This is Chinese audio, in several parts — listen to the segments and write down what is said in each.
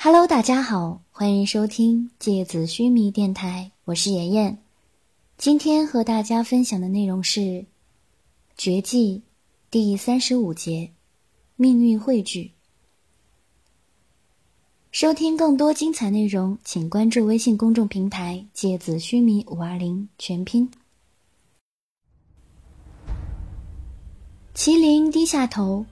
Hello，大家好，欢迎收听芥子须弥电台，我是妍妍。今天和大家分享的内容是《绝技》第三十五节“命运汇聚”。收听更多精彩内容，请关注微信公众平台“芥子须弥五二零”全拼。麒麟低下头，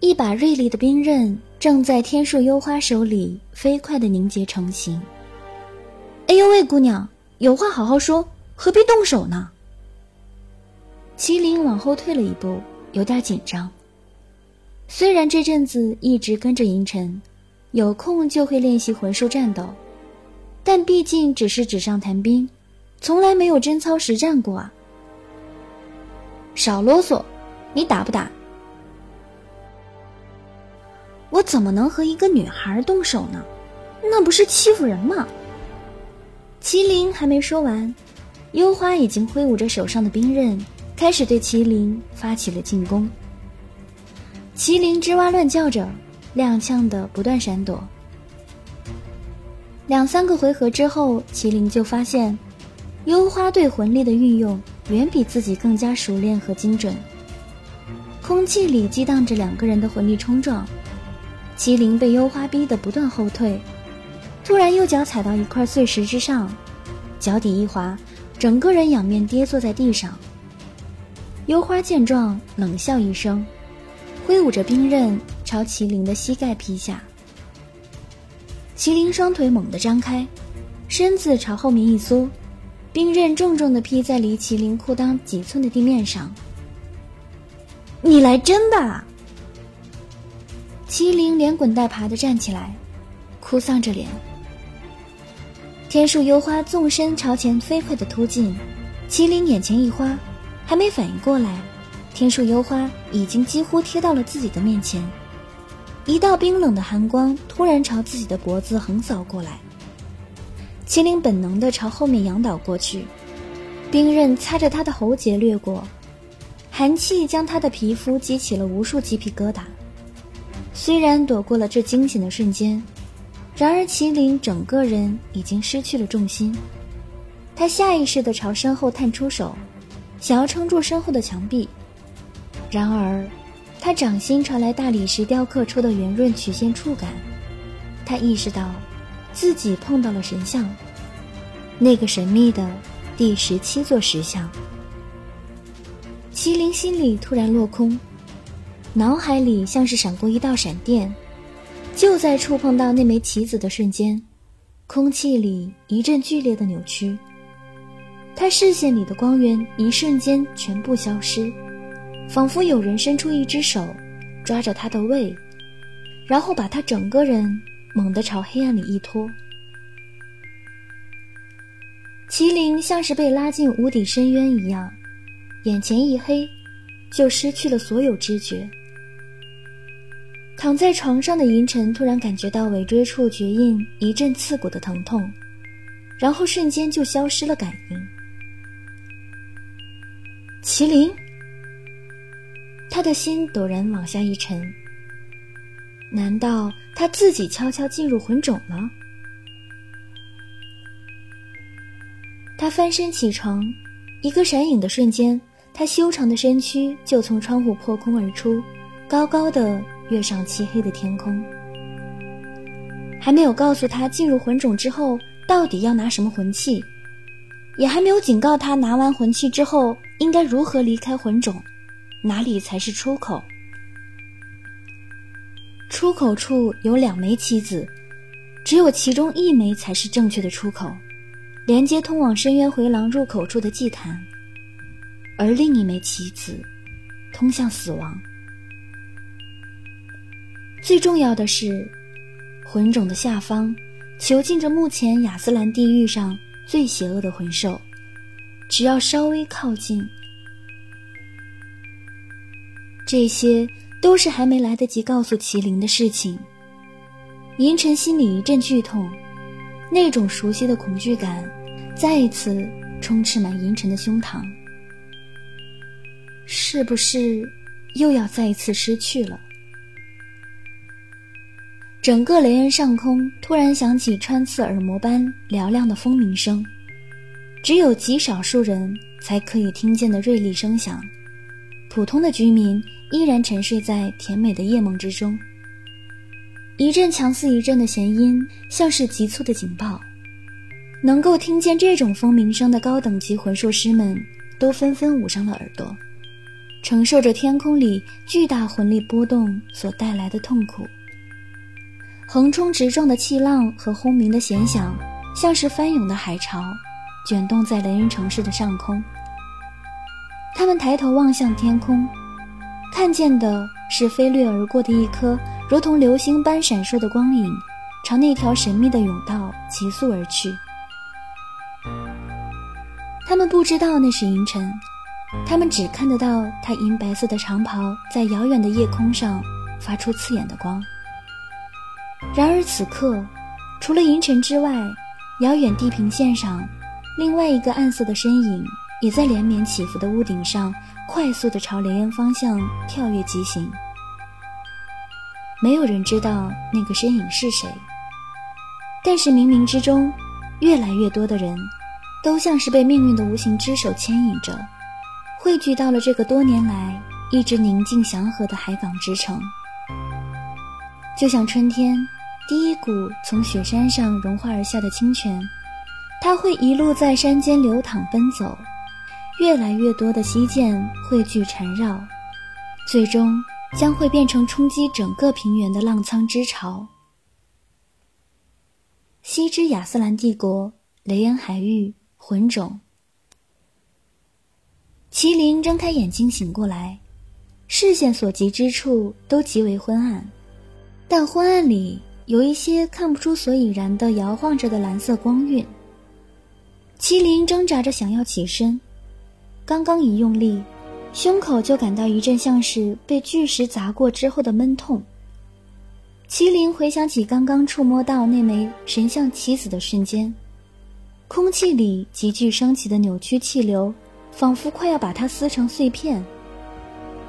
一把锐利的冰刃正在天树幽花手里飞快的凝结成型。哎呦喂，姑娘，有话好好说，何必动手呢？麒麟往后退了一步，有点紧张。虽然这阵子一直跟着银尘，有空就会练习魂术战斗，但毕竟只是纸上谈兵，从来没有真操实战过啊。少啰嗦。你打不打？我怎么能和一个女孩动手呢？那不是欺负人吗？麒麟还没说完，幽花已经挥舞着手上的兵刃，开始对麒麟发起了进攻。麒麟吱哇乱叫着，踉跄的不断闪躲。两三个回合之后，麒麟就发现，幽花对魂力的运用远比自己更加熟练和精准。空气里激荡着两个人的魂力冲撞，麒麟被幽花逼得不断后退，突然右脚踩到一块碎石之上，脚底一滑，整个人仰面跌坐在地上。幽花见状，冷笑一声，挥舞着冰刃朝麒麟的膝盖劈下。麒麟双腿猛地张开，身子朝后面一缩，冰刃重重地劈在离麒麟裤裆几寸的地面上。你来真的！麒麟连滚带爬的站起来，哭丧着脸。天树幽花纵身朝前飞快的突进，麒麟眼前一花，还没反应过来，天树幽花已经几乎贴到了自己的面前。一道冰冷的寒光突然朝自己的脖子横扫过来，麒麟本能的朝后面仰倒过去，冰刃擦着他的喉结掠过。寒气将他的皮肤激起了无数鸡皮疙瘩。虽然躲过了这惊险的瞬间，然而麒麟整个人已经失去了重心。他下意识地朝身后探出手，想要撑住身后的墙壁。然而，他掌心传来大理石雕刻出的圆润曲线触感，他意识到，自己碰到了神像，那个神秘的第十七座石像。麒麟心里突然落空，脑海里像是闪过一道闪电，就在触碰到那枚棋子的瞬间，空气里一阵剧烈的扭曲，他视线里的光源一瞬间全部消失，仿佛有人伸出一只手，抓着他的胃，然后把他整个人猛地朝黑暗里一拖。麒麟像是被拉进无底深渊一样。眼前一黑，就失去了所有知觉。躺在床上的银尘突然感觉到尾椎处绝印一阵刺骨的疼痛，然后瞬间就消失了感应。麒麟，他的心陡然往下一沉。难道他自己悄悄进入魂种了？他翻身起床，一个闪影的瞬间。他修长的身躯就从窗户破空而出，高高的跃上漆黑的天空。还没有告诉他进入魂种之后到底要拿什么魂器，也还没有警告他拿完魂器之后应该如何离开魂种，哪里才是出口。出口处有两枚棋子，只有其中一枚才是正确的出口，连接通往深渊回廊入口处的祭坛。而另一枚棋子，通向死亡。最重要的是，魂种的下方，囚禁着目前亚斯兰地狱上最邪恶的魂兽。只要稍微靠近，这些都是还没来得及告诉麒麟的事情。银尘心里一阵剧痛，那种熟悉的恐惧感，再一次充斥满银尘的胸膛。是不是又要再一次失去了？整个雷恩上空突然响起穿刺耳膜般嘹亮的蜂鸣声，只有极少数人才可以听见的锐利声响。普通的居民依然沉睡在甜美的夜梦之中。一阵强似一阵的弦音，像是急促的警报。能够听见这种蜂鸣声的高等级魂术师们，都纷纷捂上了耳朵，承受着天空里巨大魂力波动所带来的痛苦。横冲直撞的气浪和轰鸣的弦响，像是翻涌的海潮，卷动在雷恩城市的上空。他们抬头望向天空，看见的是飞掠而过的一颗如同流星般闪烁的光影，朝那条神秘的甬道急速而去。他们不知道那是银尘，他们只看得到他银白色的长袍在遥远的夜空上发出刺眼的光。然而此刻，除了银尘之外，遥远地平线上，另外一个暗色的身影也在连绵起伏的屋顶上，快速地朝雷恩方向跳跃疾行。没有人知道那个身影是谁，但是冥冥之中，越来越多的人，都像是被命运的无形之手牵引着，汇聚到了这个多年来一直宁静祥和的海港之城，就像春天。第一股从雪山上融化而下的清泉，它会一路在山间流淌奔走，越来越多的溪涧汇聚缠绕，最终将会变成冲击整个平原的浪沧之潮。西之亚斯兰帝国，雷恩海域，魂种。麒麟睁开眼睛醒过来，视线所及之处都极为昏暗，但昏暗里。有一些看不出所以然的摇晃着的蓝色光晕。麒麟挣扎着想要起身，刚刚一用力，胸口就感到一阵像是被巨石砸过之后的闷痛。麒麟回想起刚刚触摸到那枚神像棋子的瞬间，空气里急剧升起的扭曲气流，仿佛快要把它撕成碎片。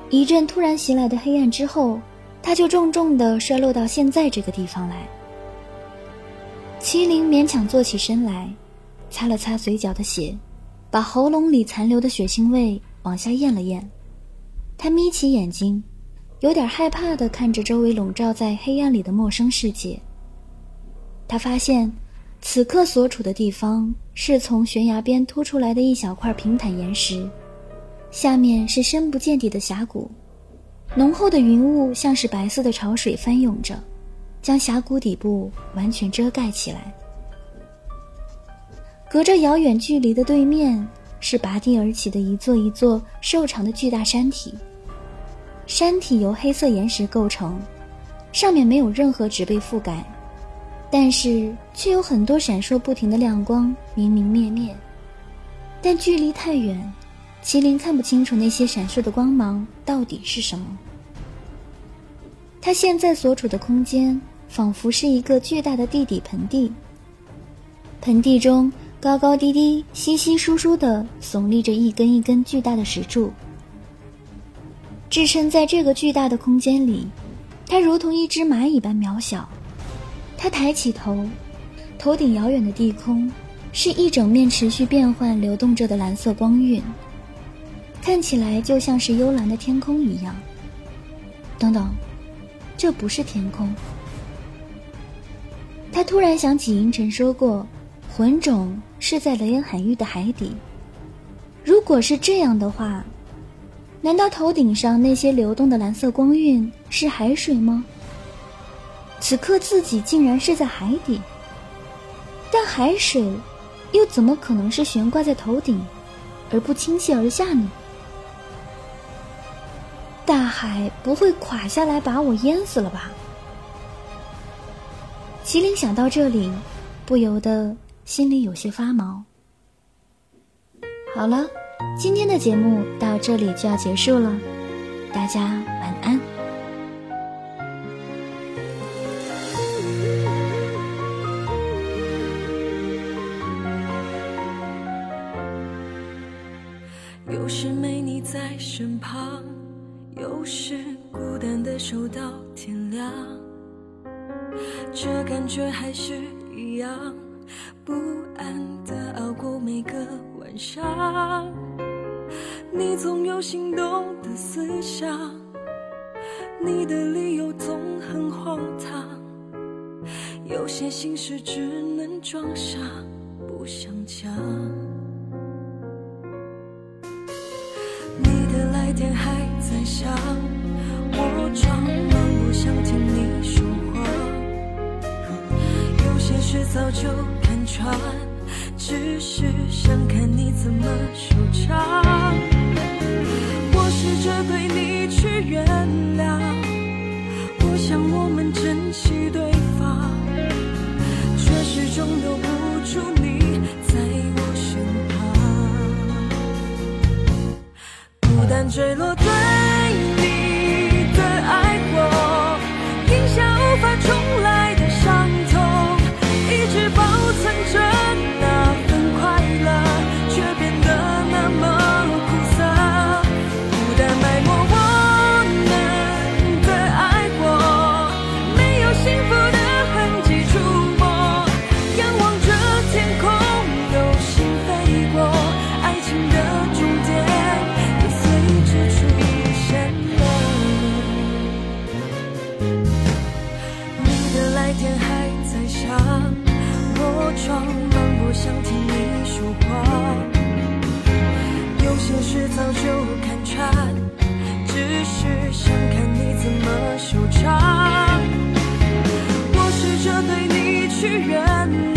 一阵突然袭来的黑暗之后。他就重重的摔落到现在这个地方来。麒麟勉强坐起身来，擦了擦嘴角的血，把喉咙里残留的血腥味往下咽了咽。他眯起眼睛，有点害怕的看着周围笼罩在黑暗里的陌生世界。他发现，此刻所处的地方是从悬崖边凸出来的一小块平坦岩石，下面是深不见底的峡谷。浓厚的云雾像是白色的潮水翻涌着，将峡谷底部完全遮盖起来。隔着遥远距离的对面是拔地而起的一座一座瘦长的巨大山体。山体由黑色岩石构成，上面没有任何植被覆盖，但是却有很多闪烁不停的亮光，明明灭灭。但距离太远。麒麟看不清楚那些闪烁的光芒到底是什么。他现在所处的空间仿佛是一个巨大的地底盆地，盆地中高高低低、稀稀疏疏地耸立着一根一根巨大的石柱，置身在这个巨大的空间里，他如同一只蚂蚁般渺小。他抬起头，头顶遥远的地空是一整面持续变换、流动着的蓝色光晕。看起来就像是幽蓝的天空一样。等等，这不是天空。他突然想起银尘说过，魂种是在雷恩海域的海底。如果是这样的话，难道头顶上那些流动的蓝色光晕是海水吗？此刻自己竟然是在海底，但海水又怎么可能是悬挂在头顶，而不倾泻而下呢？大海不会垮下来把我淹死了吧？麒麟想到这里，不由得心里有些发毛。好了，今天的节目到这里就要结束了，大家晚安。晚上。你总有心动的思想，你的理由总很荒唐，有些心事只能装傻，不想讲。你的来电还在响，我装忙不想听你说话，有些事早就看穿，只是想看你怎么收场。我试着对你去原谅，我想我们珍惜对方，却始终留不住你在我身旁。孤单坠落对去远